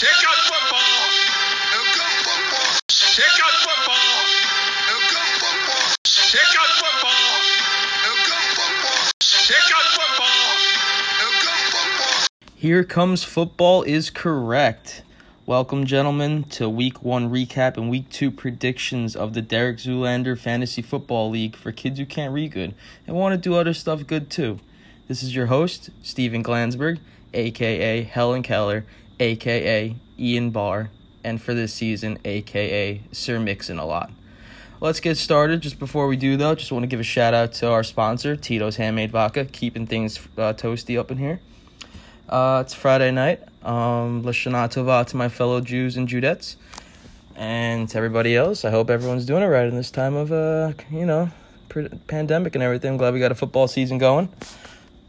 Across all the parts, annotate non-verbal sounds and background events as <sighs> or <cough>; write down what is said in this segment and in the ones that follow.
Check out football. Here comes football is correct. Welcome, gentlemen, to week one recap and week two predictions of the Derek Zoolander Fantasy Football League for kids who can't read good and want to do other stuff good too. This is your host, Steven Glansberg, aka Helen Keller, aka Ian Barr, and for this season, aka Sir Mixon a lot. Let's get started. Just before we do, though, just want to give a shout out to our sponsor, Tito's Handmade Vodka, keeping things uh, toasty up in here. Uh, it's Friday night. Um, Lashana Tova to my fellow Jews and Judettes. And to everybody else, I hope everyone's doing it right in this time of, uh, you know, pandemic and everything. I'm glad we got a football season going.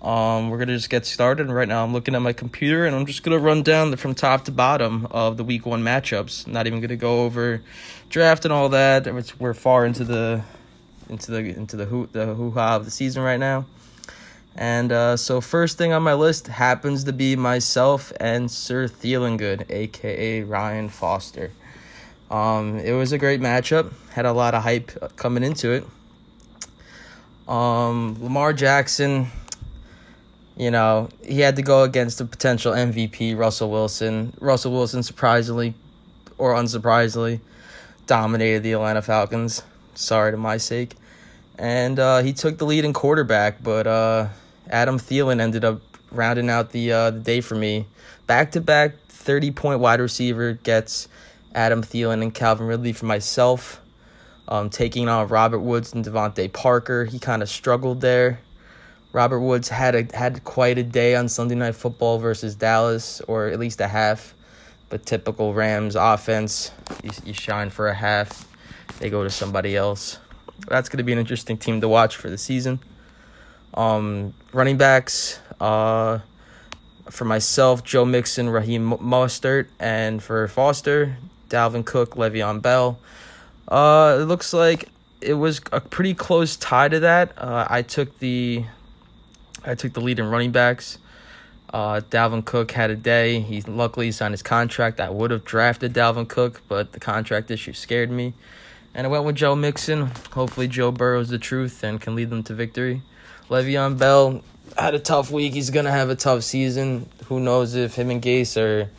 Um, we're to just get started. Right now, I'm looking at my computer and I'm just to run down the, from top to bottom of the week one matchups. Not even to go over draft and all that. It's, we're far into the into the into the hoo the hoo ha of the season right now. And uh, so, first thing on my list happens to be myself and Sir Thielengood, aka Ryan Foster. Um, it was a great matchup. Had a lot of hype coming into it. Um, Lamar Jackson, you know, he had to go against the potential MVP Russell Wilson. Russell Wilson, surprisingly or unsurprisingly, dominated the Atlanta Falcons. Sorry to my sake. And uh, he took the lead in quarterback, but uh, Adam Thielen ended up rounding out the uh, the day for me. Back to back 30 point wide receiver gets Adam Thielen and Calvin Ridley for myself. Um, taking on Robert Woods and DeVante Parker. He kind of struggled there. Robert Woods had a had quite a day on Sunday Night Football versus Dallas, or at least a half. But typical Rams offense, you, you shine for a half, they go to somebody else. That's going to be an interesting team to watch for the season. Um, running backs, uh, for myself, Joe Mixon, Raheem Mostert, and for Foster, Dalvin Cook, Le'Veon Bell. Uh, it looks like it was a pretty close tie to that. Uh, I took the, I took the lead in running backs. Uh, Dalvin Cook had a day. He luckily signed his contract. I would have drafted Dalvin Cook, but the contract issue scared me. And I went with Joe Mixon. Hopefully, Joe Burrow's the truth and can lead them to victory. Le'Veon Bell had a tough week. He's gonna have a tough season. Who knows if him and Gase are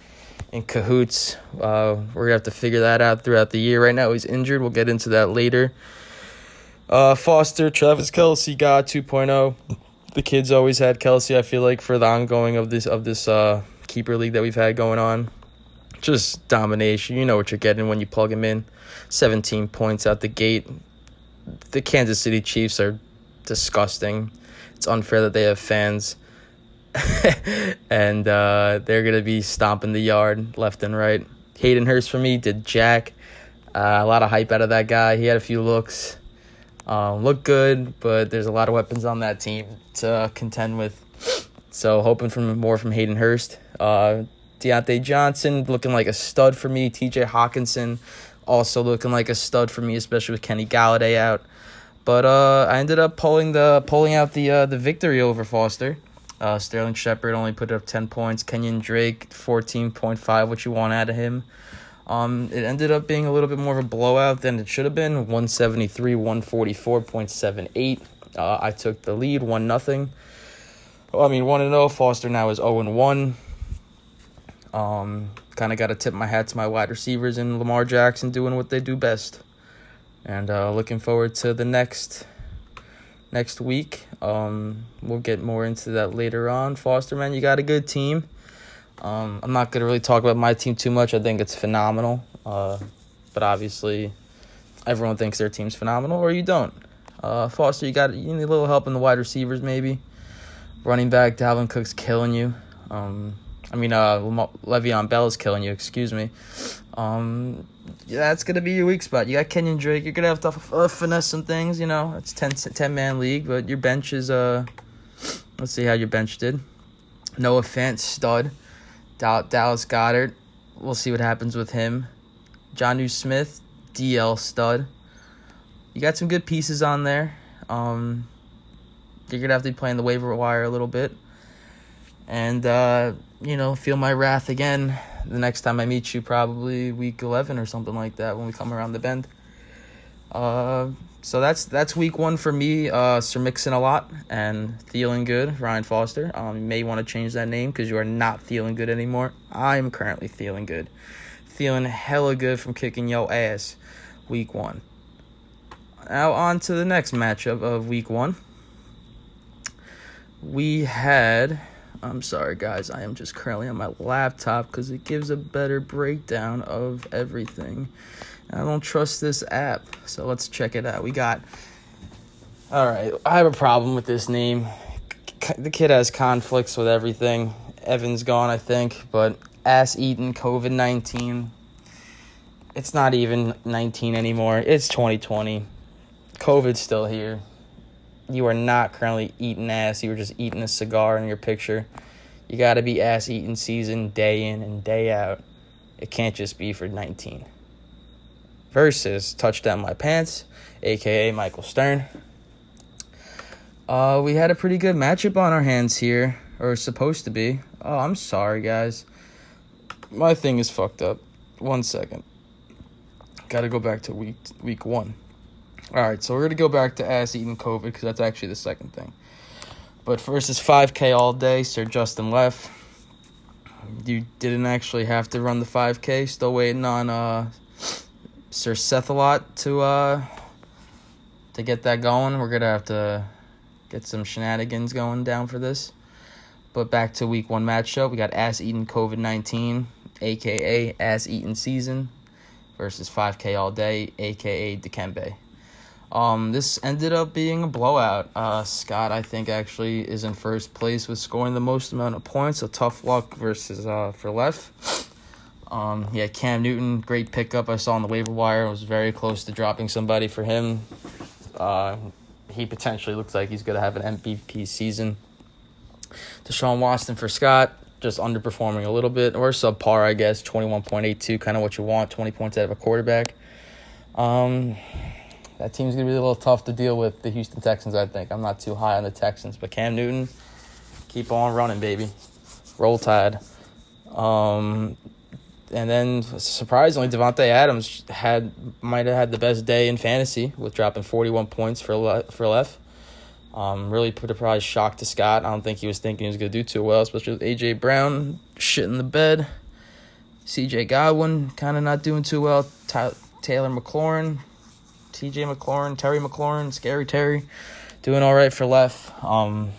in cahoots? Uh, we're gonna have to figure that out throughout the year. Right now, he's injured. We'll get into that later. Uh, Foster, Travis Kelce, God 2.0. The kids always had Kelce. I feel like for the ongoing of this of this uh, keeper league that we've had going on, just domination. You know what you're getting when you plug him in. 17 points out the gate. The Kansas City Chiefs are disgusting. It's unfair that they have fans. <laughs> and uh, they're to be stomping the yard left and right. Hayden Hurst for me did Jack. Uh, a lot of hype out of that guy. He had a few looks. Um, looked good, but there's a lot of weapons on that team to contend with. So hoping for more from Hayden Hurst. Uh, Diontae Johnson looking like a stud for me. TJ Hockenson also looking like a stud for me, especially with Kenny Golladay out. But uh, I ended up pulling the pulling out the uh, the victory over Foster. Uh, Sterling Shepard only put up ten points. Kenyon Drake fourteen point five. What you want out of him? Um, it ended up being a little bit more of a blowout than it should have been. One seventy three, one forty four point seven eight. Uh, I took the lead, one nothing. I mean, one and zero. Foster now is zero and one. Um, kind of got to tip my hat to my wide receivers and Lamar Jackson doing what they do best and uh, looking forward to the next next week. Um, we'll get more into that later on. Foster, man, you got a good team. Um, I'm not gonna really talk about my team too much. I think it's phenomenal, uh, but obviously, everyone thinks their team's phenomenal, or you don't. Uh, Foster, you got you need a little help in the wide receivers, maybe. Running back, Dalvin Cook's killing you. Um, I mean, uh, Le'Veon Bell is killing you. Excuse me. Um, yeah, that's gonna be your weak spot. You got Kenyon Drake. You're gonna have to uh, finesse some things. You know, it's 10, 10 man league, but your bench is uh. Let's see how your bench did. Noah Fant, stud. Dallas Goedert. We'll see what happens with him. Jonnu Smith, DL stud. You got some good pieces on there. Um, you're gonna have to be playing the waiver wire a little bit, and uh, you know, feel my wrath again. the next time I meet you, probably week 11 or something like that when we come around the bend. Uh, so that's that's week one for me. Uh, Sir Mixon a lot and feeling good. Ryan Foster. Um, you may want to change that name because you are not feeling good anymore. I'm currently feeling good, feeling hella good from kicking yo ass. Week one. Now on to the next matchup of week one. We had. I'm sorry, guys. I am just currently on my laptop because it gives a better breakdown of everything. I don't trust this app, so let's check it out. We got. All right, I have a problem with this name. The kid has conflicts with everything. Evan's gone, I think, but ass eating COVID 19. It's not even 19 anymore. It's 2020. COVID's still here. You are not currently eating ass. You were just eating a cigar in your picture. You got to be ass eating season day in and day out. It can't just be for 19 versus Touchdown My Pants, aka Michael Stern. Uh, we had a pretty good matchup on our hands here, or supposed to be. Oh, I'm sorry, guys. My thing is fucked up. One second. Got to go back to week week one. All right, so we're gonna go back to ass eating COVID because that's actually the second thing. But first is 5K all day, Sir Justin left. You didn't actually have to run the 5K. Still waiting on uh Sir Seth a lot to uh to get that going. We're gonna have to get some shenanigans going down for this. But back to week one matchup, we got ass eating COVID nineteen, aka ass eating season, versus five K all day, aka Dikembe. Um, this ended up being a blowout. Uh, Scott, I think, actually is in first place with scoring the most amount of points. So tough luck versus uh for left. Um, yeah, Cam Newton, great pickup. I saw on the waiver wire. I was very close to dropping somebody for him. Uh, he potentially looks like he's going to have an MVP season. Deshaun Watson for Scott, just underperforming a little bit, or subpar, I guess. 21.82, kind of what you want, 20 points out of a quarterback. Um, that team's going to be a little tough to deal with, the Houston Texans, I think. I'm not too high on the Texans, but Cam Newton, keep on running, baby. Roll Tide. Um, and then surprisingly, Davante Adams had might have had the best day in fantasy with dropping 41 points for Le- for Leff. Um, really put a prize shock to Scott. I don't think he was thinking he was going to do too well, especially with AJ Brown shit in the bed. CJ Godwin kind of not doing too well. Ty- Taylor McLaurin, TJ McLaurin, Terry McLaurin, Scary Terry, doing all right for left. Um,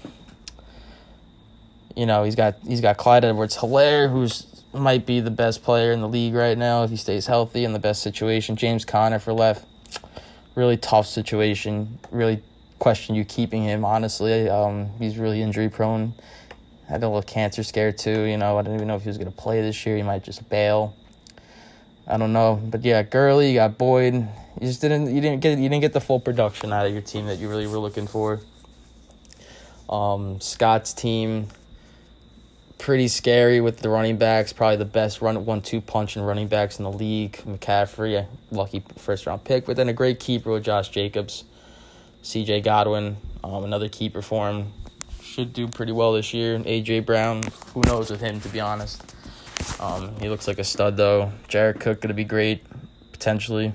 you know he's got he's got Clyde Edwards Helaire, who's might be the best player in the league right now if he stays healthy in the best situation. James Conner for left, really tough situation. Really question you keeping him. Honestly, um, he's really injury prone. Had a little cancer scare too. You know, I don't even know if he was gonna play this year. He might just bail. I don't know, but yeah, Gurley, you got Boyd. You just didn't you didn't get you didn't get the full production out of your team that you really were looking for. Um, Scott's team pretty scary with the running backs. Probably the best run one two punch and running backs in the league. McCaffrey, a lucky first round pick, but then a great keeper with Josh Jacobs, C.J. Godwin, um, another keeper for him. Should do pretty well this year. AJ Brown, who knows with him to be honest. Um, he looks like a stud though. Jared Cook gonna be great potentially.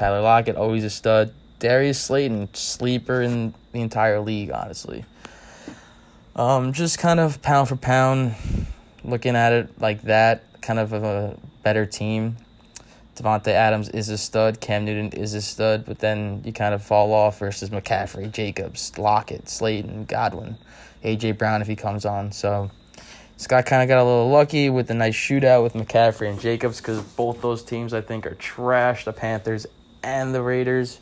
Tyler Lockett always a stud. Darius Slayton sleeper in the entire league honestly. Um, just kind of pound for pound, looking at it like that, kind of a better team. Davante Adams is a stud. Cam Newton is a stud, but then you kind of fall off versus McCaffrey, Jacobs, Lockett, Slayton, Godwin, AJ Brown if he comes on. So Scott kind of got a little lucky with the nice shootout with McCaffrey and Jacobs because both those teams I think are trash. The Panthers and the Raiders,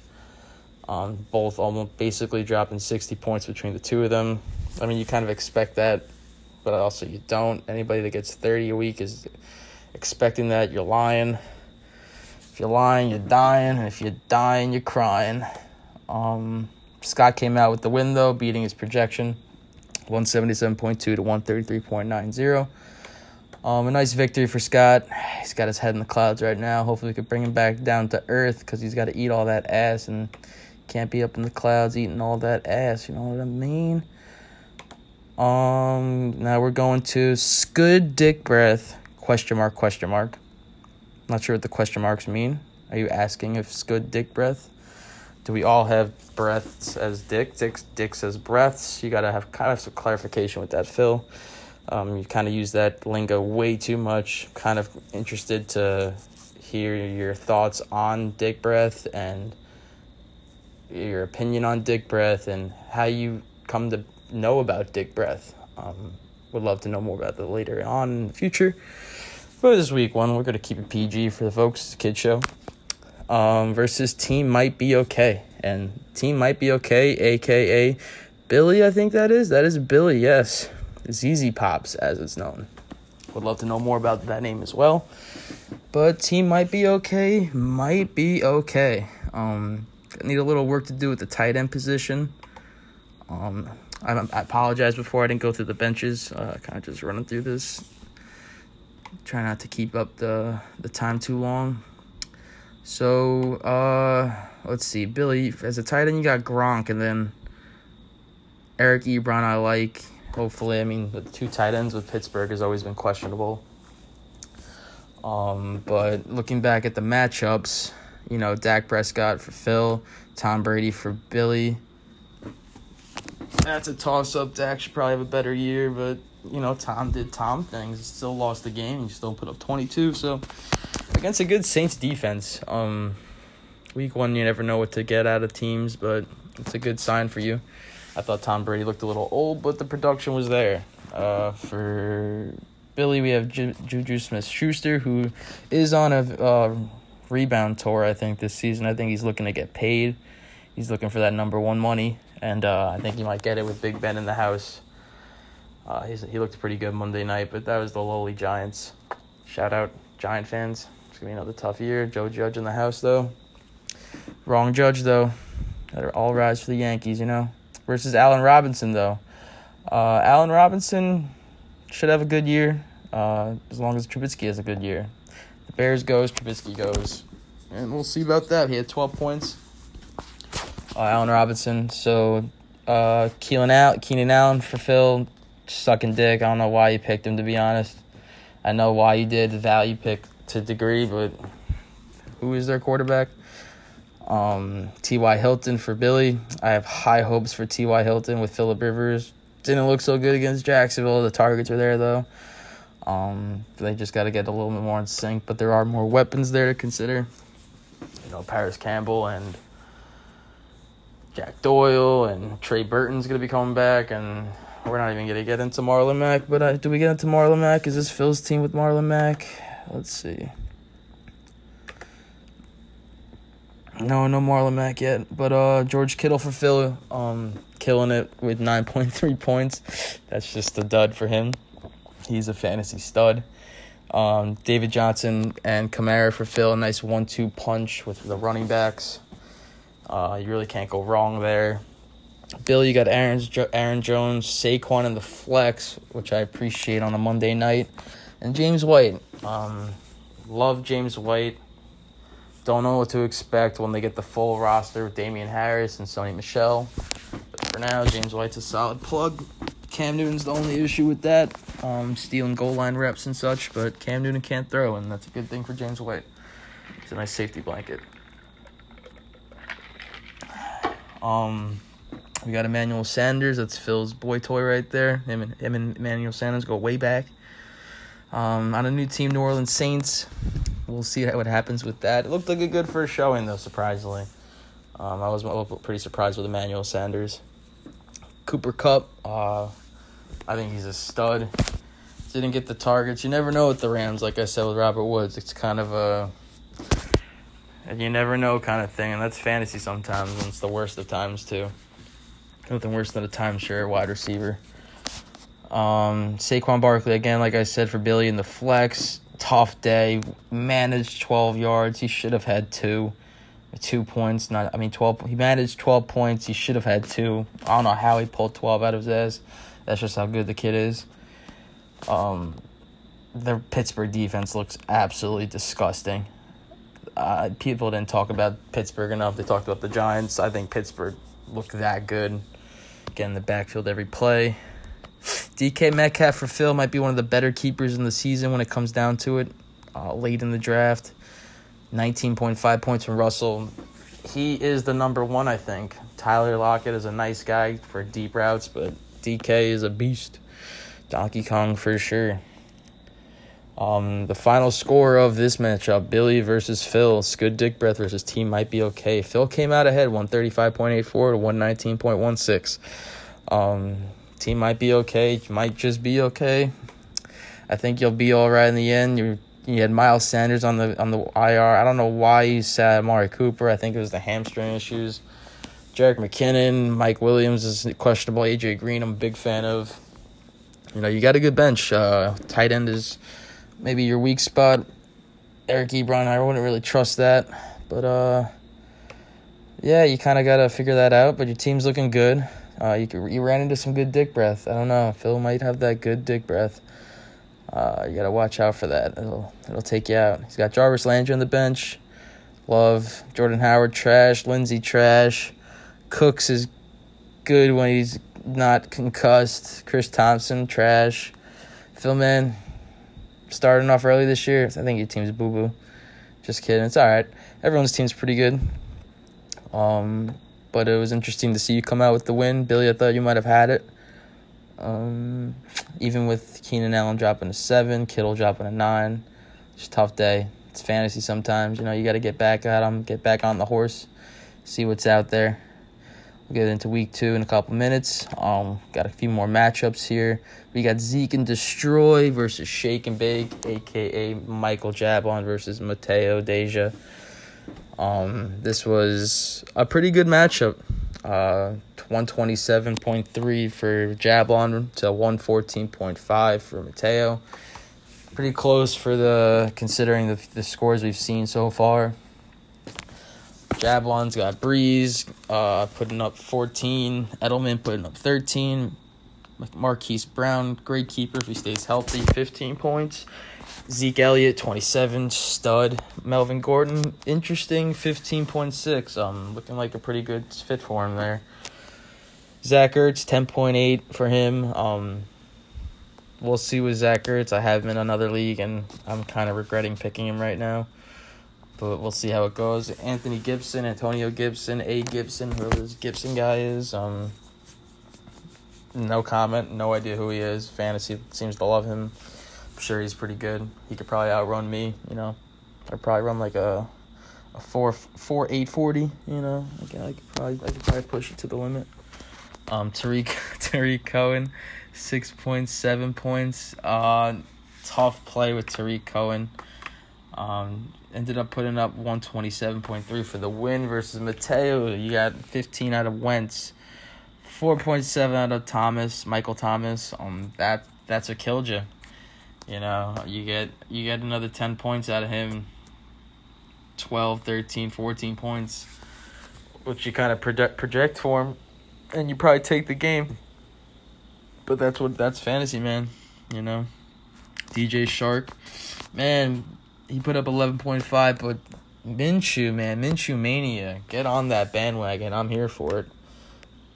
um, both almost basically dropping sixty points between the two of them. I mean, you kind of expect that, but also you don't. Anybody that gets 30 a week is expecting that. You're lying. If you're lying, you're dying. And if you're dying, you're crying. Um, Scott came out with the win, though, beating his projection 177.2 to 133.90. Um, a nice victory for Scott. He's got his head in the clouds right now. Hopefully, we could bring him back down to earth because he's got to eat all that ass and can't be up in the clouds eating all that ass. You know what I mean? Um, now we're going to Scud Dick Breath Question mark, question mark. Not sure what the question marks mean. Are you asking if Scud dick breath? Do we all have breaths as dick? Dick, dick says breaths. You gotta have kind of some clarification with that, Phil. Um, you kind of use that lingo way too much. Kind of interested to hear your thoughts on dick breath and your opinion on dick breath and how you come to know about dick breath. Um, would love to know more about that later on in the future. But this week one, we're gonna keep it PG for the folks. Kid show. Um, versus team might be okay, and team might be okay, aka Billy. I think that is that is Billy. Yes, ZZ Pops as it's known. Would love to know more about that name as well. But team might be okay, might be okay. Um, need a little work to do with the tight end position. Um, I, I apologize before I didn't go through the benches. Uh, kind of just running through this. Try not to keep up the the time too long. So uh, let's see, Billy as a tight end, you got Gronk, and then Eric Ebron. I like. Hopefully, I mean the two tight ends with Pittsburgh has always been questionable. Um, but looking back at the matchups, you know, Dak Prescott for Phil, Tom Brady for Billy. That's a toss up. Dak should probably have a better year, but you know, Tom did Tom things. Still lost the game. He still put up 22. So against a good Saints defense, um, week one you never know what to get out of teams, but it's a good sign for you. I thought Tom Brady looked a little old, but the production was there. Uh, for Billy, we have Ju- Juju Smith Schuster, who is on a uh, rebound tour, I think, this season. I think he's looking to get paid. He's looking for that number one money, and uh, I think he might get it with Big Ben in the house. Uh, he looked pretty good Monday night, but that was the lowly Giants. Shout out, Giant fans. It's going to be another tough year. Joe Judge in the house, though. Wrong judge, though. That are all rise for the Yankees, you know. Versus Allen Robinson, though. Uh, Allen Robinson should have a good year, uh, as long as Trubisky has a good year. The Bears goes, Trubisky goes, and we'll see about that. He had 12 points. Uh, Allen Robinson. So, uh, Keelan out, Keenan Allen for Phil, sucking dick. I don't know why you picked him, to be honest. I know why you did the value pick to degree, but who is their quarterback? Um, T.Y. Hilton for Billy. I have high hopes for T.Y. Hilton with Philip Rivers. Didn't look so good against Jacksonville. The targets are there, though. Um, they just got to get a little bit more in sync, but there are more weapons there to consider. You know, Parris Campbell and Jack Doyle and Trey Burton's going to be coming back, and we're not even going to get into Marlon Mack. But uh, do we get into Marlon Mack? Is this Phil's team with Marlon Mack? Let's see. No, no Marlon Mack yet. But uh, George Kittle for Phil, um, killing it with 9.3 points. That's just a dud for him. He's a fantasy stud. Um, David Johnson and Kamara for Phil, nice one-two punch with the running backs. Uh, you really can't go wrong there. Bill, you got Aaron's, Aaron Jones, Saquon in the flex, which I appreciate on a Monday night, and James White. Um, love James White. Don't know what to expect when they get the full roster with Damien Harris and Sony Michel. But for now, James White's a solid plug. Cam Newton's the only issue with that, um, stealing goal line reps and such. But Cam Newton can't throw, and that's a good thing for James White. It's a nice safety blanket. Um, we got Emmanuel Sanders. That's Phil's boy toy right there. Him and, him and Emmanuel Sanders go way back. Um, on a new team, New Orleans Saints. We'll see what happens with that. It looked like a good first showing, though, surprisingly. Um, I was pretty surprised with Emmanuel Sanders. Cooper Kupp, uh, I think he's a stud. Didn't get the targets. You never know with the Rams, like I said with Robert Woods. It's kind of a you never know kind of thing, and that's fantasy sometimes, and it's the worst of times too. Nothing worse than a timeshare wide receiver. Um, Saquon Barkley again, like I said for Billy in the flex, tough day. Managed twelve yards. He should have had two, two points. Not, I mean twelve. He managed twelve points. He should have had two. I don't know how he pulled twelve out of his ass. That's just how good the kid is. Um, the Pittsburgh defense looks absolutely disgusting. Uh, people didn't talk about Pittsburgh enough. They talked about the Giants. I think Pittsburgh looked that good. Getting the backfield every play. DK Metcalf for Phil might be one of the better keepers in the season when it comes down to it. Uh, late in the draft, 19.5 points from Russell. He is the number one, I think. Tyler Lockett is a nice guy for deep routes, but DK is a beast. Donkey Kong for sure. Um, the final score of this matchup: Billy versus Phil. Good Dick Breath versus Team Might Be Okay. Phil came out ahead, one thirty five point eight four to one nineteen point one six. Um, team might be okay. Might just be okay. I think you'll be all right in the end. You you had Miles Sanders on the on the IR. I don't know why you sat Amari Cooper. I think it was the hamstring issues. Jerick McKinnon, Mike Williams is questionable. AJ Green, I'm a big fan of. You know, you got a good bench. Uh, tight end is maybe your weak spot. Eric Ebron, I wouldn't really trust that. But uh yeah, you kind of got to figure that out, but your team's looking good. Uh, you could, you ran into some good dick breath. I don't know. Phil might have that good dick breath. Uh, you got to watch out for that. It'll it'll take you out. He's got Jarvis Landry on the bench. Love Jordan Howard trash. Lindsay trash. Cooks is good when he's not concussed. Chris Thompson trash. Phil man, starting off early this year. I think your team's boo boo. Just kidding. It's all right. Everyone's team's pretty good. Um, but it was interesting to see you come out with the win, Billy. I thought you might have had it. Um, even with Keenan Allen dropping a seven, Kittle dropping a nine, it's a tough day. It's fantasy sometimes. You know, you got to get back at them, get back on the horse, see what's out there. We'll get into week two in a couple minutes. Um, got a few more matchups here. We got Zeke and Destroy versus Shake and Bake, aka Michael Jabon versus Mateo Deja. Um, this was a pretty good matchup. Uh, 127.3 for Jablon to 114.5 for Mateo. Pretty close for the considering the, the scores we've seen so far. Jablon's got Brees uh, putting up 14, Edelman putting up 13, Marquise Brown, great keeper if he stays healthy, 15 points. Zeke Elliott, 27, stud. Melvin Gordon, interesting, 15.6. Um, looking like a pretty good fit for him there. Zach Ertz, 10.8 for him. Um, we'll see with Zach Ertz. I have him in another league, and I'm kind of regretting picking him right now. But we'll see how it goes. Anthony Gibson, Antonio Gibson, A. Gibson, whoever this Gibson guy is. Um, no comment, no idea who he is. Fantasy seems to love him. Sure he's pretty good. He could probably outrun me, you know. I'd probably run like a a four four eight forty, you know. Again, I could probably I could probably push it to the limit. Um, Tarik <laughs> Tarik Cohen, six point seven points. Uh, tough play with Tarik Cohen. Um, ended up putting up one twenty seven point three for the win versus Mateo. You got fifteen out of Wentz, four point seven out of Thomas, Michael Thomas. Um, that that's what killed you. You know, you get you get another 10 points out of him. 12, 13, 14 points, which you kind of project project for him, and you probably take the game. But that's what that's fantasy, man. You know, DJ Chark, man, he put up 11.5, but Minshew, man, Minshew mania, get on that bandwagon. I'm here for it.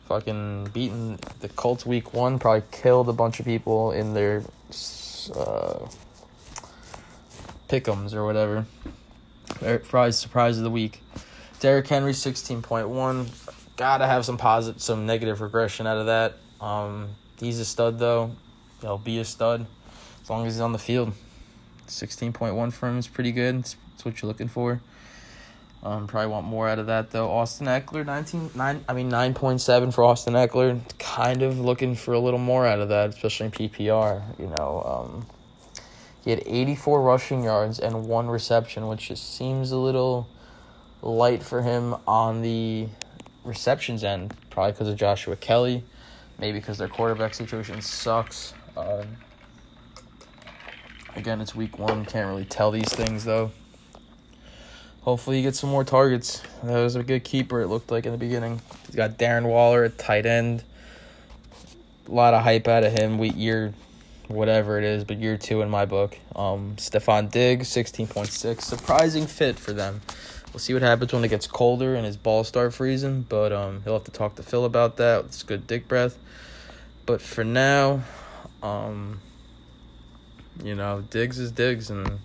Fucking beating the Colts week one probably killed a bunch of people in their uh, pickums or whatever. Probably surprise of the week. Derrick Henry sixteen point one. Gotta have some positive, some negative regression out of that. Um, he's a stud though. He'll be a stud as long as he's on the field. Sixteen point one for him is pretty good. It's what you're looking for. Um, probably want more out of that though. Austin Ekeler, 19, 9, I mean 9.7 for Austin Ekeler. Kind of looking for a little more out of that, especially in PPR. You know, um, he had 84 rushing yards and one reception, which just seems a little light for him on the receptions end. Probably because of Joshua Kelley, maybe because their quarterback situation sucks. Um, again, it's week one. Can't really tell these things though hopefully he gets some more targets. That was a good keeper, it looked like in the beginning. He's got Darren Waller at tight end. A lot of hype out of him. We year whatever it is, but year two in my book. Um Stefon Diggs, sixteen point six. Surprising fit for them. We'll see what happens when it gets colder and his balls start freezing, but um he'll have to talk to Phil about that. It's good dick breath. But for now, Um, you know, Diggs is Diggs, and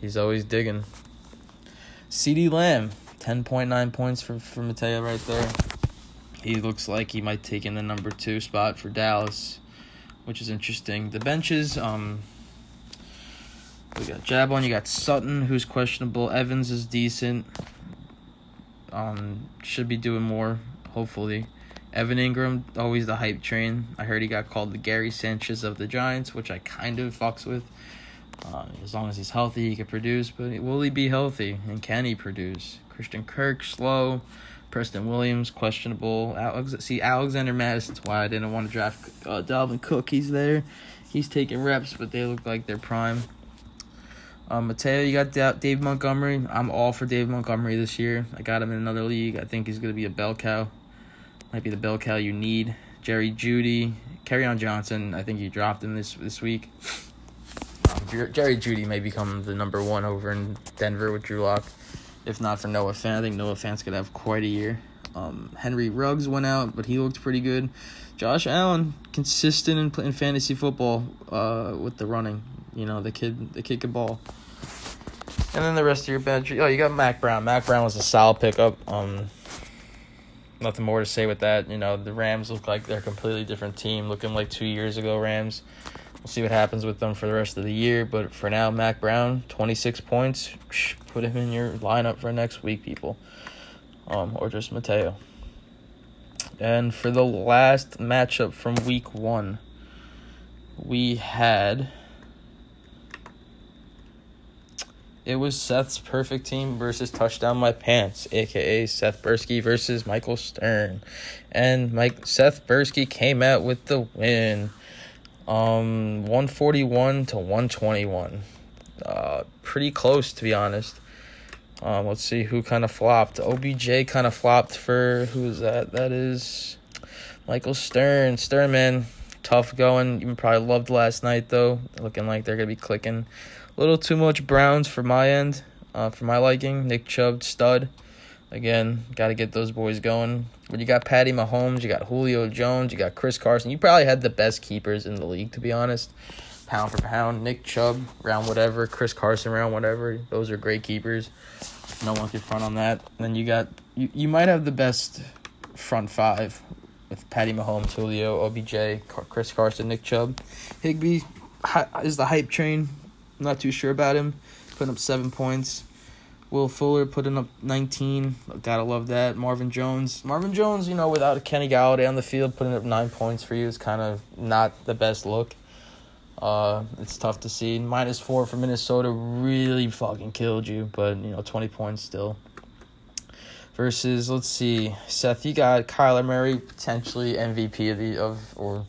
he's always digging. CeeDee Lamb, ten point nine points for for Mateo right there. He looks like he might take in the number two spot for Dallas, which is interesting. The benches, um, we got Jabon, you got Sutton, who's questionable. Evans is decent. Um, should be doing more, hopefully. Evan Engram, always the hype train. I heard he got called the Gary Sanchez of the Giants, which I kind of fucks with. Uh, as long as he's healthy, he can produce. But will he be healthy? And can he produce? Christian Kirk, slow. Preston Williams, questionable. Alex, see, Alexander Mattison's why I didn't want to draft uh, Dalvin Cook. He's there. He's taking reps, but they look like they're prime. Um, Mateo, you got Da- Dave Montgomery. I'm all for Dave Montgomery this year. I got him in another league. I think he's going to be a bell cow. Might be the bell cow you need. Jerry Jeudy, Carry on Johnson. I think you dropped him this this week. Jer- Jerry Jeudy may become the number one over in Denver with Drew Lock. If not for Noah Fant, I think Noah Fant's gonna have quite a year. Um, Henry Ruggs went out, but he looked pretty good. Josh Allen, consistent in, in fantasy football uh, with the running. You know, the kid, the kid can ball. And then the rest of your bench, oh, you got Mac Brown. Mac Brown was a solid pickup. Um, nothing more to say with that. You know, the Rams look like they're a completely different team, looking like two years ago Rams. We'll see what happens with them for the rest of the year. But for now, Mac Brown, 26 points. Put him in your lineup for next week, people. Um, or just Mateo. And for the last matchup from week one, we had. It was Seth's perfect team versus Touchdown My Pants, aka Seth Bursky versus Michael Stern. And Mike Seth Bursky came out with the win. Um 141 to 121. Uh pretty close to be honest. Um let's see who kind of flopped. OBJ kind of flopped for who's that? That is Michael Stern. Sternman, tough going. You probably loved last night though. Looking like they're gonna be clicking. A little too much Browns for my end, uh, for my liking. Nick Chubb, stud. Again, got to get those boys going. When you got Patty Mahomes, you got Julio Jones, you got Chris Carson. You probably had the best keepers in the league, to be honest. Pound for pound, Nick Chubb, round whatever, Chris Carson, round whatever. Those are great keepers. No one can front on that. then you got you, you might have the best front five with Patty Mahomes, Julio, OBJ, Chris Carson, Nick Chubb. Higbee is the hype train. I'm not too sure about him. Putting up seven points. Will Fuller putting up 19. Gotta love that. Marvin Jones. Marvin Jones, you know, without Kenny Golladay on the field, putting up nine points for you is kind of not the best look. Uh, it's tough to see. Minus four for Minnesota really fucking killed you, but you know, 20 points still. Versus, let's see, Seth, you got Kyler Murray potentially MVP of the of or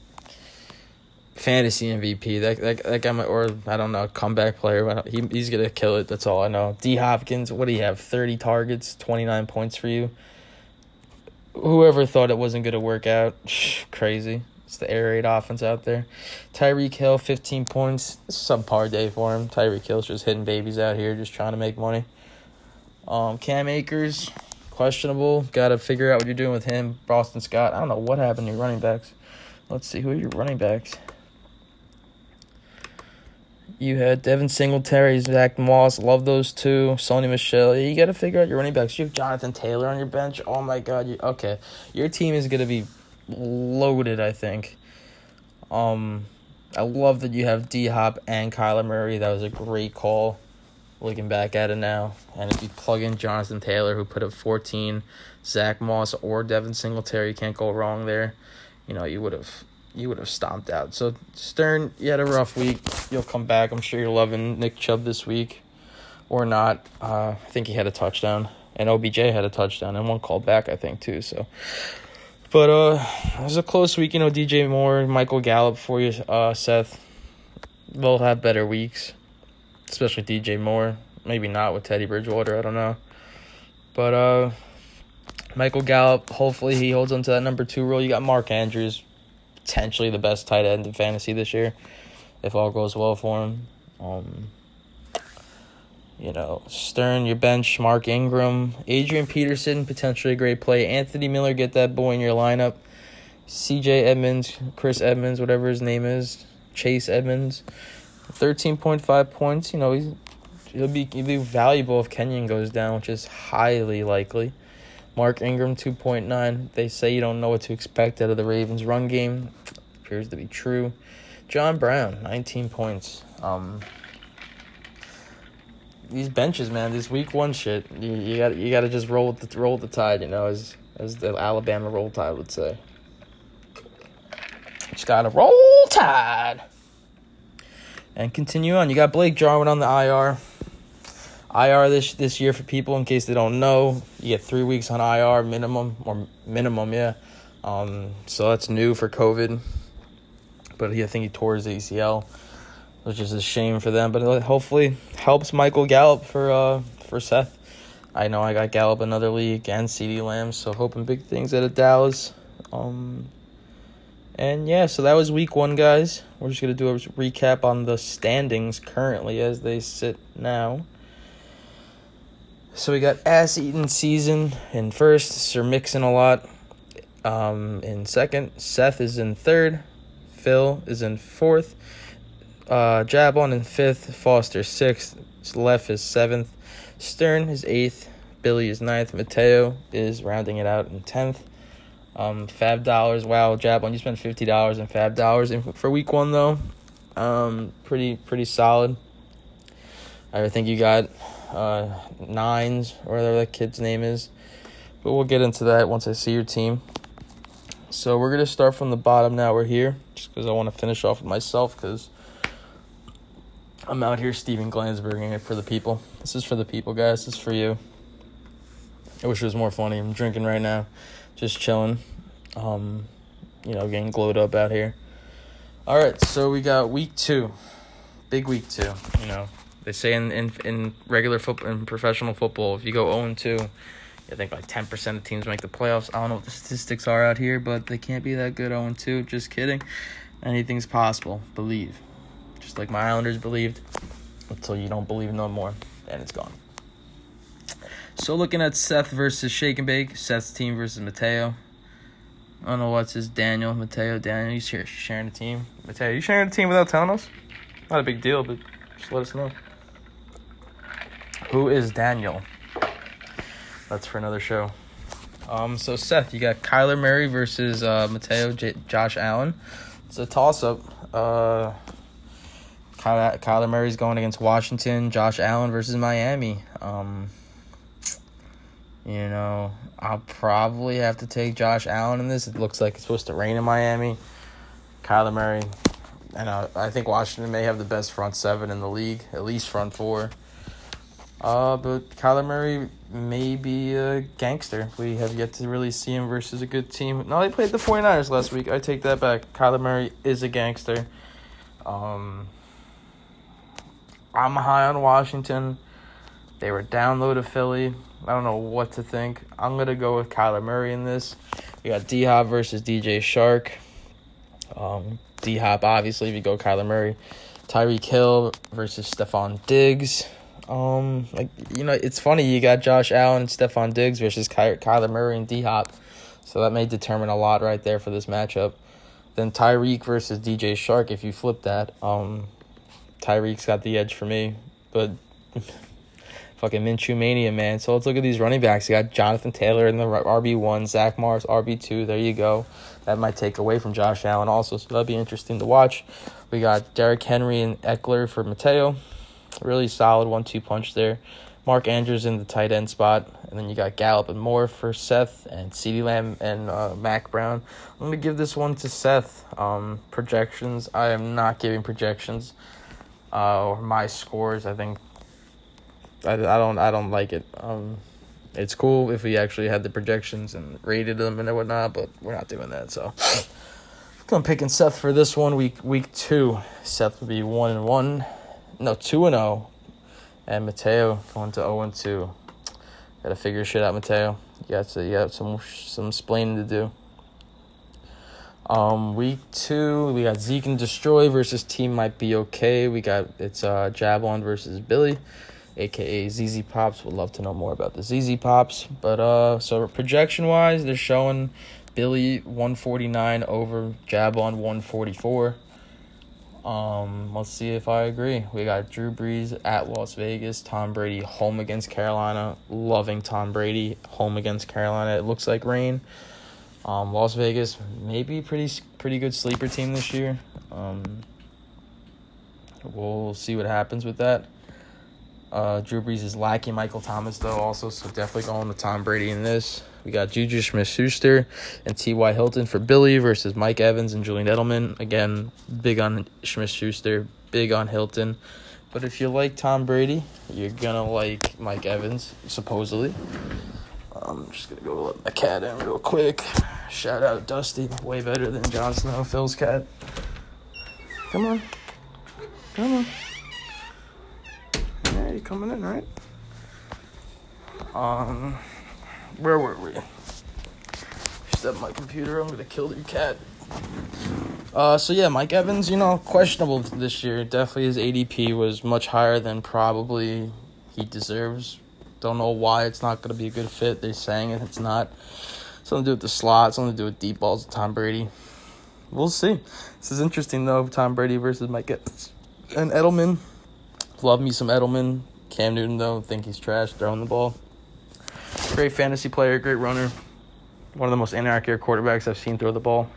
fantasy MVP. That that that guy might, or I don't know, comeback player. He he's gonna kill it. That's all I know. D Hopkins, what do you have? Thirty targets, twenty nine points for you. Whoever thought it wasn't gonna work out? Crazy. It's the air raid offense out there. Tyreek Hill, fifteen points. Subpar day for him. Tyreek Hill's just hitting babies out here, just trying to make money. Um, Cam Akers, questionable. Got to figure out what you're doing with him. Boston Scott. I don't know what happened to your running backs. Let's see who are your running backs. You had Devin Singletary, Zach Moss. Love those two. Sony Michel. You got to figure out your running backs. You have Jonathan Taylor on your bench. Oh my God. You, okay, your team is gonna be loaded. I think. Um, I love that you have D Hop and Kyler Murray. That was a great call. Looking back at it now, and if you plug in Jonathan Taylor, who put up fourteen, Zach Moss or Devin Singletary, you can't go wrong there. You know, you would have you would have stomped out. So Stern, you had a rough week. You'll come back. I'm sure you're loving Nick Chubb this week, or not. Uh, I think he had a touchdown, and OBJ had a touchdown, and one called back, I think too. So, but uh, it was a close week. You know, DJ Moore, Michael Gallup for you, uh, Seth. They'll have better weeks, especially DJ Moore. Maybe not with Teddy Bridgewater. I don't know, but uh. Michael Gallup, hopefully he holds on to that number two role. You got Mark Andrews, potentially the best tight end in fantasy this year, if all goes well for him. Um, you know, Stern, your bench, Mark Ingram, Adrian Peterson, potentially a great play. Anthony Miller, get that boy in your lineup. CJ Edmonds, Chris Edmonds, whatever his name is, Chase Edmonds, thirteen point five points. You know he's he'll be he'll be valuable if Kenyon goes down, which is highly likely. Mark Ingram two point nine. They say you don't know what to expect out of the Ravens run game. Appears to be true. John Brown, nineteen points. Um, these benches, man, this week one shit. You, you got you got to just roll with the roll with the tide, you know, as as the Alabama roll tide would say. Just gotta roll tide and continue on. You got Blake Jarwin on the IR. IR this this year for people in case they don't know. You get three weeks on IR minimum or minimum, yeah. Um, so that's new for COVID. But he, I think he tore his ACL, which is a shame for them. But hopefully helps Michael Gallup for uh for Seth. I know I got Gallup another league and CeeDee Lamb, so hoping big things out of Dallas. Um, and yeah, so that was week one, guys. We're just gonna do a recap on the standings currently as they sit now. So we got ass eating season in first, Sir Mixon a lot. Um, in second, Seth is in third, Phil is in fourth, uh, Jabon in fifth, Foster sixth, Left is seventh, Stern is eighth, Billy is ninth, Mateo is rounding it out in tenth. Um, FAAB dollars. Wow, Jabon, you spent fifty dollars in FAAB dollars for week one though. Um, pretty pretty solid. I think you got uh, nines or whatever that kid's name is, but we'll get into that once I see your team. So we're gonna start from the bottom now. We're here just because I want to finish off with myself because I'm out here Steven Glansberging it for the people. This is for the people, guys. This is for you. I wish it was more funny. I'm drinking right now just chilling. Um, you know, getting glowed up out here. All right, so we got week two, big week two. You know, they say in in, in regular football, in professional football, if you go zero and two, I think like ten percent of teams make the playoffs. I don't know what the statistics are out here, but they can't be that good zero and two. Just kidding. Anything's possible. Believe, just like my Islanders believed, until you don't believe no more, and it's gone. So looking at Seth versus Shake and Bake, Seth's team versus Mateo. I don't know what's his Daniel, Mateo, Daniel. You sharing a team. Mateo, you sharing a team without telling us? Not a big deal, but just let us know. Who is Daniel? That's for another show. Um, so Seth, you got Kyler Murray versus uh, Mateo J- Josh Allen. It's a toss up. Uh, Kyler, Kyler Murray's going against Washington. Josh Allen versus Miami. Um, you know, I'll probably have to take Josh Allen in this. It looks like it's supposed to rain in Miami. Kyler Murray, and I think Washington may have the best front seven in the league, at least front four. Uh, but Kyler Murray may be a gangster. We have yet to really see him versus a good team. No, they played the 49ers last week. I take that back. Kyler Murray is a gangster. Um, I'm high on Washington. They were down low to Philly. I don't know what to think. I'm gonna go with Kyler Murray in this. We got D Hop versus DJ Chark. Um, D Hop obviously if you go Kyler Murray. Tyreek Hill versus Stefon Diggs. Um, like you know, it's funny you got Josh Allen, Stefon Diggs versus Ky- Kyler Murray and D Hop, so that may determine a lot right there for this matchup. Then Tyreek versus DJ Chark. If you flip that, um, Tyreek's got the edge for me, but <laughs> fucking Minshew mania, man. So let's look at these running backs. You got Jonathan Taylor in the RB one, Zach Morris RB two. There you go. That might take away from Josh Allen also, so that'll be interesting to watch. We got Derrick Henry and Ekeler for Mateo. Really solid one two punch there. Mark Andrews in the tight end spot, and then you got Gallup and Moore for Seth, and CeeDee Lamb and uh, Mac Brown. I'm gonna give this one to Seth. Um, projections. I am not giving projections uh, or my scores. I think I, I don't I don't like it. Um, it's cool if we actually had the projections and rated them and whatnot, but we're not doing that. So I'm picking Seth for this one week week two. Seth will be one and one, no two and zero, and Mateo going to zero and two. Got to figure shit out, Mateo. You got to you got some some explaining to do. Um, week two, we got Zeke and Destroy versus Team Might Be Okay. We got it's uh Jabon versus Billy aka ZZ Pops. Would love to know more about the ZZ Pops. But uh, so projection wise, they're showing Billy 149 over Jabon 144. Um, let's see if I agree. We got Drew Brees at Las Vegas, Tom Brady home against Carolina. Loving Tom Brady home against Carolina. It looks like rain. Um, Las Vegas maybe pretty pretty good sleeper team this year. Um, we'll see what happens with that. Uh, Drew Brees is lacking Michael Thomas though, also so definitely going with Tom Brady in this. We got Juju Smith-Schuster and T.Y. Hilton for Billy versus Mike Evans and Julian Edelman. Again, big on Smith-Schuster, big on Hilton. But if you like Tom Brady, you're gonna like Mike Evans, supposedly. I'm just gonna go let my cat in real quick. Shout out Dusty, way better than Jon Snow, Phil's cat. Come on, come on. Yeah, you coming in, right? Um, where were we? Step my computer. I'm gonna kill your cat. Uh, so yeah, Mike Evans, you know, questionable this year. Definitely his ADP was much higher than probably he deserves. Don't know why it's not gonna be a good fit. They're saying it, it's not. Something to do with the slot. Something to do with deep balls. Of Tom Brady. We'll see. This is interesting though. Tom Brady versus Mike Evans and Edelman. Love me some Edelman. Cam Newton though, think he's trash throwing the ball. Great fantasy player, great runner. One of the most inaccurate quarterbacks I've seen throw the ball.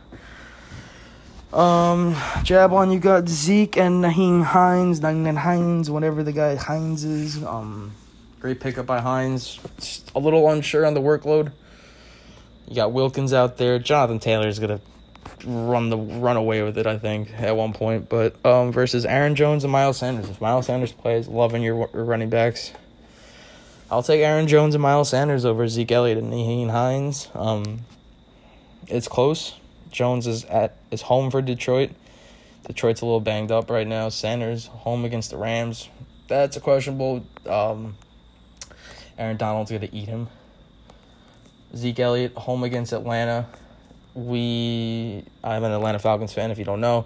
Um, you got Zeke and Nyheim Hines, Nyheim Hines, whatever the guy Hines is. Um, great pickup by Hines. Just a little unsure on the workload. You got Wilkins out there. Jonathan Taylor is gonna run the run away with it, I think, at one point. But um, versus Aaron Jones and Miles Sanders. If Miles Sanders plays, loving your running backs. I'll take Aaron Jones and Miles Sanders over Zeke Elliott and Nyheim Hines. Um, it's close. Jones is at is home for Detroit. Detroit's a little banged up right now. Sanders home against the Rams. That's a questionable. Um, Aaron Donald's gonna eat him. Zeke Elliott home against Atlanta. We I'm an Atlanta Falcons fan. If you don't know,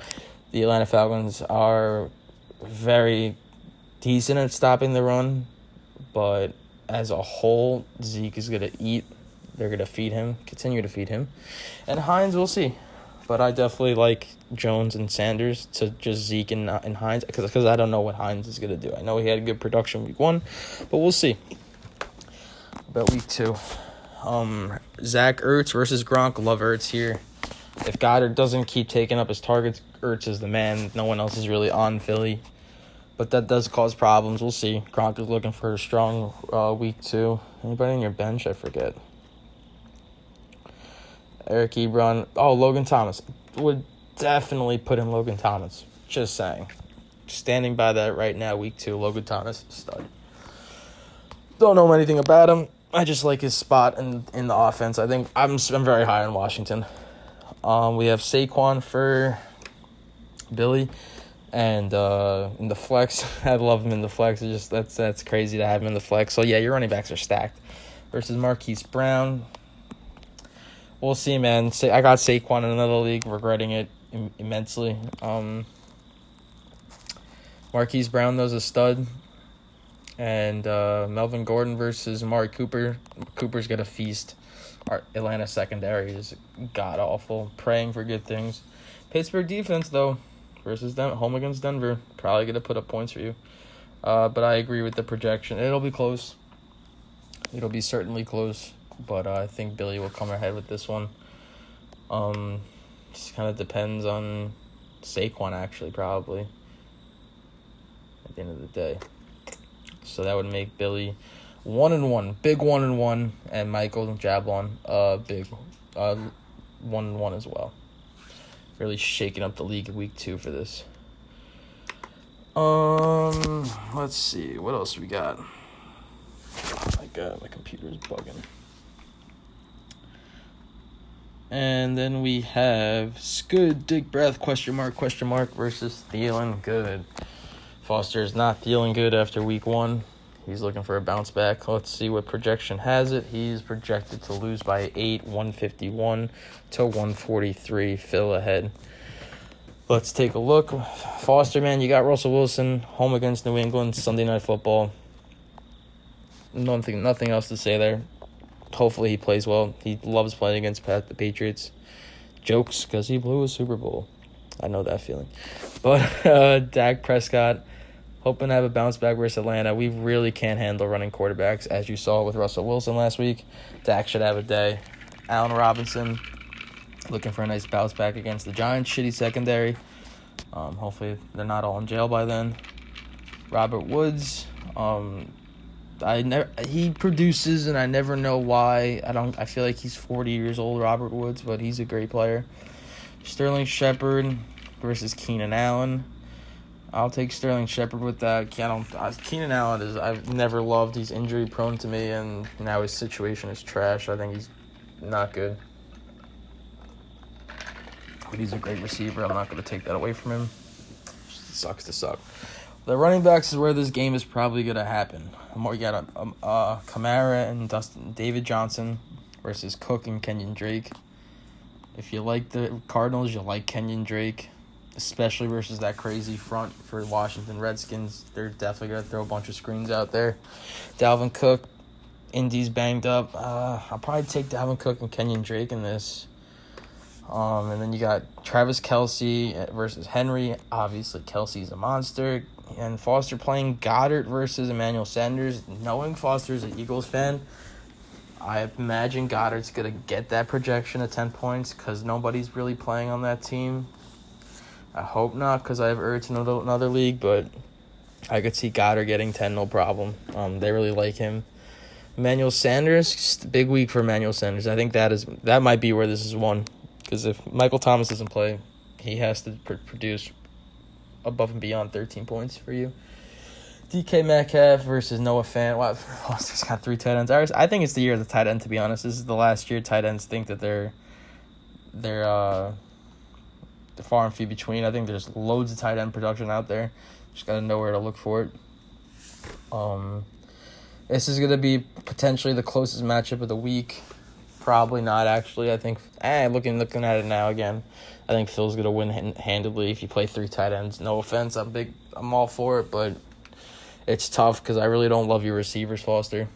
the Atlanta Falcons are very decent at stopping the run, but as a whole, Zeke is gonna eat. They're gonna feed him, continue to feed him, and Hines we'll see. But I definitely like Jones and Sanders to just Zeke and, and Hines because I don't know what Hines is gonna do. I know he had a good production week one, but we'll see. About week two, um, Zach Ertz versus Gronk. Love Ertz here. If Goedert doesn't keep taking up his targets, Ertz is the man. No one else is really on Philly but that does cause problems. We'll see. Gronk is looking for a strong uh, week two. Anybody on your bench? I forget. Eric Ebron. Oh, Logan Thomas. Would definitely put in Logan Thomas. Just saying. Standing by that right now, week two, Logan Thomas, stud. Don't know anything about him. I just like his spot in, in the offense. I think I'm I'm very high on Washington. Um, we have Saquon for Billy and uh, in the flex, <laughs> I love him in the flex. It's just that's that's crazy to have him in the flex. So yeah, your running backs are stacked. Versus Marquise Brown. We'll see, man. Say I got Saquon in another league, regretting it Im- immensely. Um, Marquise Brown though's a stud, and uh, Melvin Gordon versus Amari Cooper. Cooper's gonna feast. Our Atlanta secondary is god awful. Praying for good things. Pittsburgh defense though versus them home against Denver. Probably gonna put up points for you. Uh, but I agree with the projection. It'll be close. It'll be certainly close, but uh, I think Billy will come ahead with this one. Um, just kind of depends on Saquon actually, probably. At the end of the day, so that would make Billy one and one, big one and one, and Michael Jablon, uh, big, uh, one and one as well really shaking up the league in week two for this. Um, let's see what else we got. My god, my computer's bugging. And then we have Scud Dig Breath question mark question mark versus feeling good. Foster is not feeling good after week one. He's looking for a bounce back. Let's see what projection has it. He's projected to lose by 8, 151 to 143. Phil ahead. Let's take a look. Foster, man, you got Russell Wilson home against New England Sunday Night Football. Nothing, nothing else to say there. Hopefully he plays well. He loves playing against Pat the Patriots. Jokes because he blew a Super Bowl. I know that feeling. But <laughs> uh, Dak Prescott, hoping to have a bounce back versus Atlanta. We really can't handle running quarterbacks, as you saw with Russell Wilson last week. Dak should have a day. Allen Robinson, looking for a nice bounce back against the Giants' shitty secondary. Um, hopefully, they're not all in jail by then. Robert Woods, um, I never he produces and I never know why. I don't I feel like he's 40 years old Robert Woods, but he's a great player. Sterling Shepard versus Keenan Allen. I'll take Sterling Shepard with that. Don't, uh, Keenan Allen is I've never loved. He's injury prone to me, and now his situation is trash. I think he's not good. But he's a great receiver. I'm not going to take that away from him. sucks to suck. The running backs is where this game is probably going to happen. You got a, um, uh, Kamara and Dustin David Johnson versus Cook and Kenyon Drake. If you like the Cardinals, you like Kenyon Drake, especially versus that crazy front for Washington Redskins. They're definitely going to throw a bunch of screens out there. Dalvin Cook, Indy's banged up. Uh, I'll probably take Dalvin Cook and Kenyon Drake in this. Um, and then you got Travis Kelce versus Henry. Obviously, Kelsey's a monster and Foster playing Goedert versus Emmanuel Sanders. Knowing Foster is an Eagles fan, I imagine Goedert's going to get that projection of 10 points because nobody's really playing on that team. I hope not because I have Ertz in another, league, but I could see Goedert getting 10 no problem. Um, they really like him. Emmanuel Sanders, big week for Emmanuel Sanders. I think that is that might be where this is won because if Michael Thomas doesn't play, he has to pr- produce above and beyond 13 points for you. DK Metcalf versus Noah Fant. Wow, <laughs> Foster's got three tight ends. I think it's the year of the tight end. To be honest, this is the last year tight ends think that they're they're uh they're far and few between. I think there's loads of tight end production out there. Just gotta know where to look for it. Um, this is gonna be potentially the closest matchup of the week. Probably not actually. I think. Eh, looking looking at it now again. I think Phil's gonna win handedly if you play three tight ends. No offense, I'm big. I'm all for it, but it's tough because I really don't love your receivers, Foster.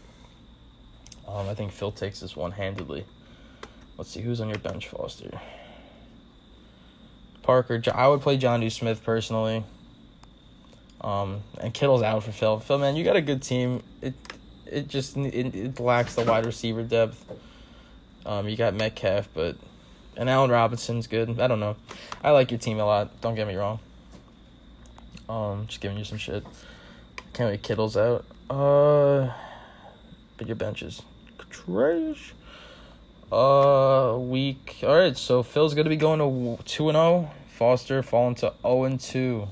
Um, I think Phil takes this one handedly. Let's see who's on your bench, Foster. Parker, I would play Jonnu Smith personally. Um, and Kittle's out for Phil. Phil, man, you got a good team. It it just it, it lacks the wide receiver depth. Um, you got Metcalf, but and Allen Robinson's good. I don't know. I like your team a lot. Don't get me wrong. Um, just giving you some shit. Can't wait. Kittle's out. Uh, but your bench is trash. Uh, week. All right. So Phil's gonna be going to two and zero. Foster falling to zero and two.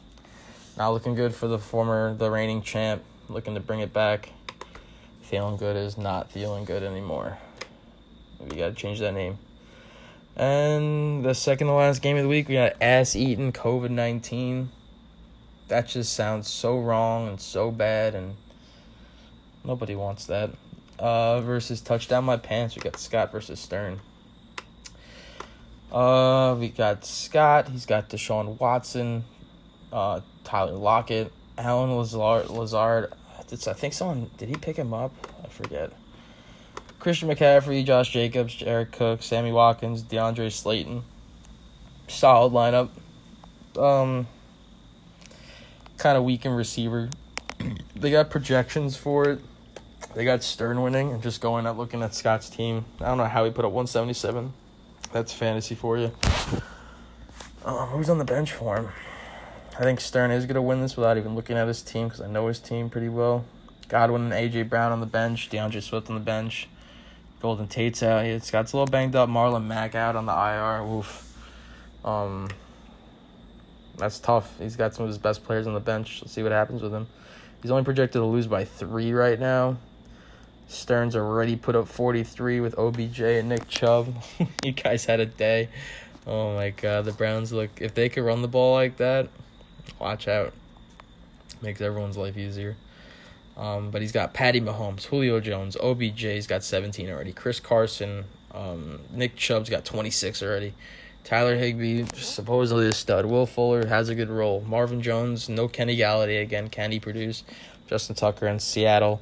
Not looking good for the former, the reigning champ. Looking to bring it back. Feeling good is not feeling good anymore. We gotta change that name. And the second to last game of the week, we got ass eating COVID 19. That just sounds so wrong and so bad, and nobody wants that. Uh, versus touchdown my pants, we got Scott versus Stern. Uh, we got Scott. He's got Deshaun Watson, uh, Tyler Lockett, Allen Lazard. Lazard. I think someone did he pick him up? I forget. Christian McCaffrey, Josh Jacobs, Eric Cook, Sammy Watkins, DeAndre Slayton. Solid lineup. Um, kind of weak in receiver. <clears throat> they got projections for it. They got Stern winning and just going up looking at Scott's team. I don't know how he put up 177. That's fantasy for you. Um, who's on the bench for him? I think Stern is going to win this without even looking at his team because I know his team pretty well. Godwin and A.J. Brown on the bench. D'Andre Swift on the bench. Golden Tate's out. Scott's a little banged up. Marlon Mack out on the IR. Oof. Um, that's tough. He's got some of his best players on the bench. Let's see what happens with him. He's only projected to lose by three right now. Stearns already put up 43 with OBJ and Nick Chubb. <laughs> you guys had a day. Oh my god, the Browns look if they could run the ball like that, watch out. Makes everyone's life easier. Um, but he's got Patty Mahomes, Julio Jones, OBJ's got 17 already. Chris Carson, um, Nick Chubb's got 26 already. Tyler Higbee, supposedly a stud. Will Fuller has a good role. Marvin Jones, no Kenny Golladay again. Can he produce? Justin Tucker in Seattle.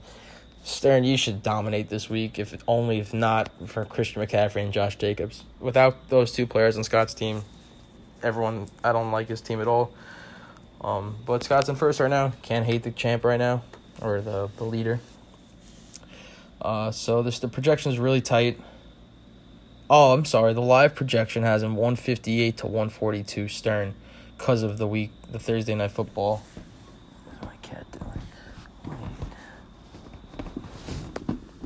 Stern, you should dominate this week, if only if not for Christian McCaffrey and Josh Jacobs. Without those two players on Scott's team, everyone. I don't like his team at all. Um, but Scott's in first right now. Can't hate the champ right now, or the the leader. Uh, so this the projection is really tight. Oh, I'm sorry. The live projection has him 158 to 142 Stern, because of the week, the Thursday night football. My cat doing?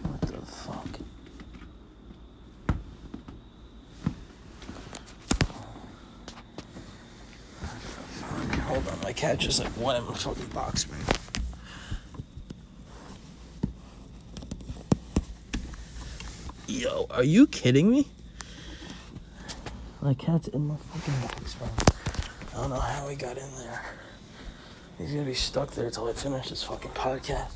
What the fuck? Fuck, On, just like went in my fucking box, man. Yo, are you kidding me? My cat's in my fucking box, man. I don't know how he got in there. He's gonna be stuck there till I finish this fucking podcast.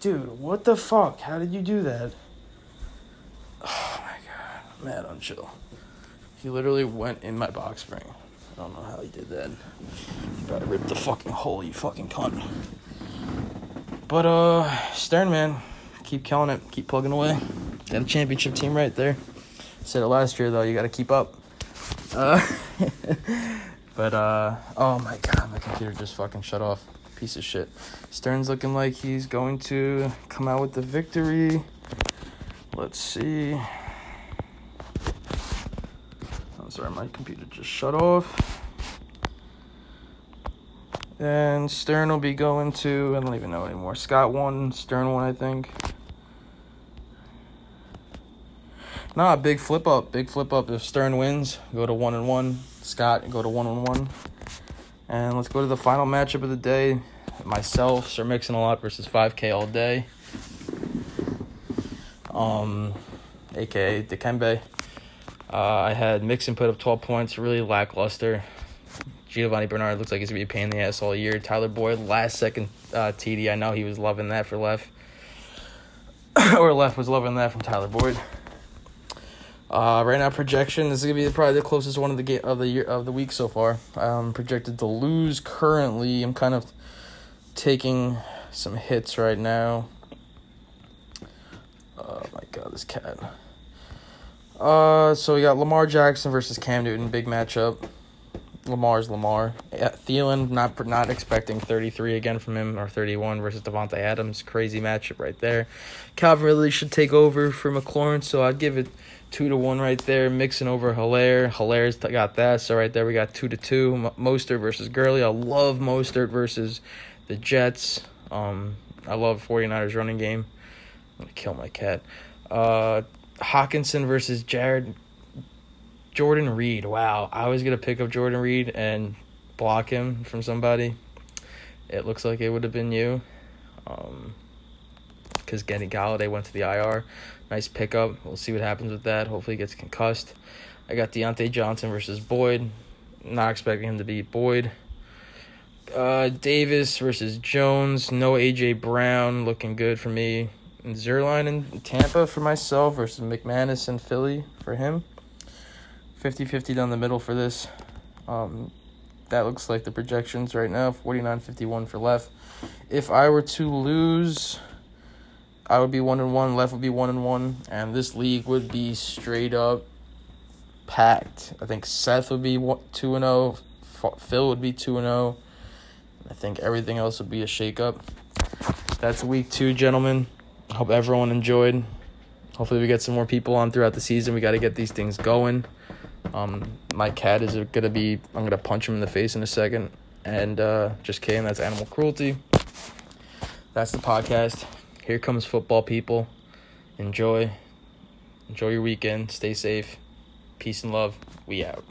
Dude, what the fuck? How did you do that? <sighs> Oh my god. Mad on chill. He literally went in my box spring. I don't know how he did that. Gotta rip the fucking hole, you fucking cunt. But uh Stern man, keep killing it, keep plugging away. Got a championship team right there. Said it last year though, you gotta keep up. Uh <laughs> But uh oh my god, my computer just fucking shut off. Piece of shit. Stern's looking like he's going to come out with the victory. Let's see. Sorry, my computer just shut off. And Stern will be going to I don't even know anymore. Scott won, Stern won, I think. Nah, big flip up, big flip up. If Stern wins, go to one and one. Scott go to one and one. And let's go to the final matchup of the day. Myself, Sir Mixing a lot versus 5K all day. Um, aka Dikembe. Uh, I had Mixon put up 12 points, really lackluster. Giovani Bernard looks like he's gonna be a pain in the ass all year. Tyler Boyd, last second uh, TD. I know he was loving that for Left. <coughs> or Left was loving that from Tyler Boyd. Uh, right now, projection this is gonna be probably the closest one of the game of the year of the week so far. Um, projected to lose currently. I'm kind of taking some hits right now. Oh my god, this cat. Uh, so we got Lamar Jackson versus Cam Newton, big matchup. Lamar's Lamar. Yeah, Thielen, not not expecting 33 again from him, or 31 versus Davante Adams. Crazy matchup right there. Calvin really should take over for McLaurin, so I'd give it two to one right there. Mixon over Helaire. Helaire's got that, so right there we got two to two. Mo- Mostert versus Gurley. I love Mostert versus the Jets. Um, I love 49ers running game. I'm gonna kill my cat. Uh, Hockenson versus Jared Jordan Reed. Wow, I was gonna pick up Jordan Reed and block him from somebody. It looks like it would have been you, um, because Kenny Golladay went to the IR. Nice pickup. We'll see what happens with that. Hopefully, he gets concussed. I got Diontae Johnson versus Boyd. Not expecting him to beat Boyd. Uh, Davis versus Jones. No AJ Brown. Looking good for me. Zuerlein in Tampa for myself versus McManus in Philly for him. 50-50 down the middle for this. Um, that looks like the projections right now. 49-51 for left. If I were to lose, I would be one and one. Left would be one and one, and this league would be straight up packed. I think Seth would be one- two and zero. Phil would be two and zero. I think everything else would be a shakeup. That's week two, gentlemen. Hope everyone enjoyed. Hopefully, we get some more people on throughout the season. We got to get these things going. Um, my cat is gonna be. I'm gonna punch him in the face in a second. And uh, just kidding. That's animal cruelty. That's the podcast. Here comes football, people. Enjoy. Enjoy your weekend. Stay safe. Peace and love. We out.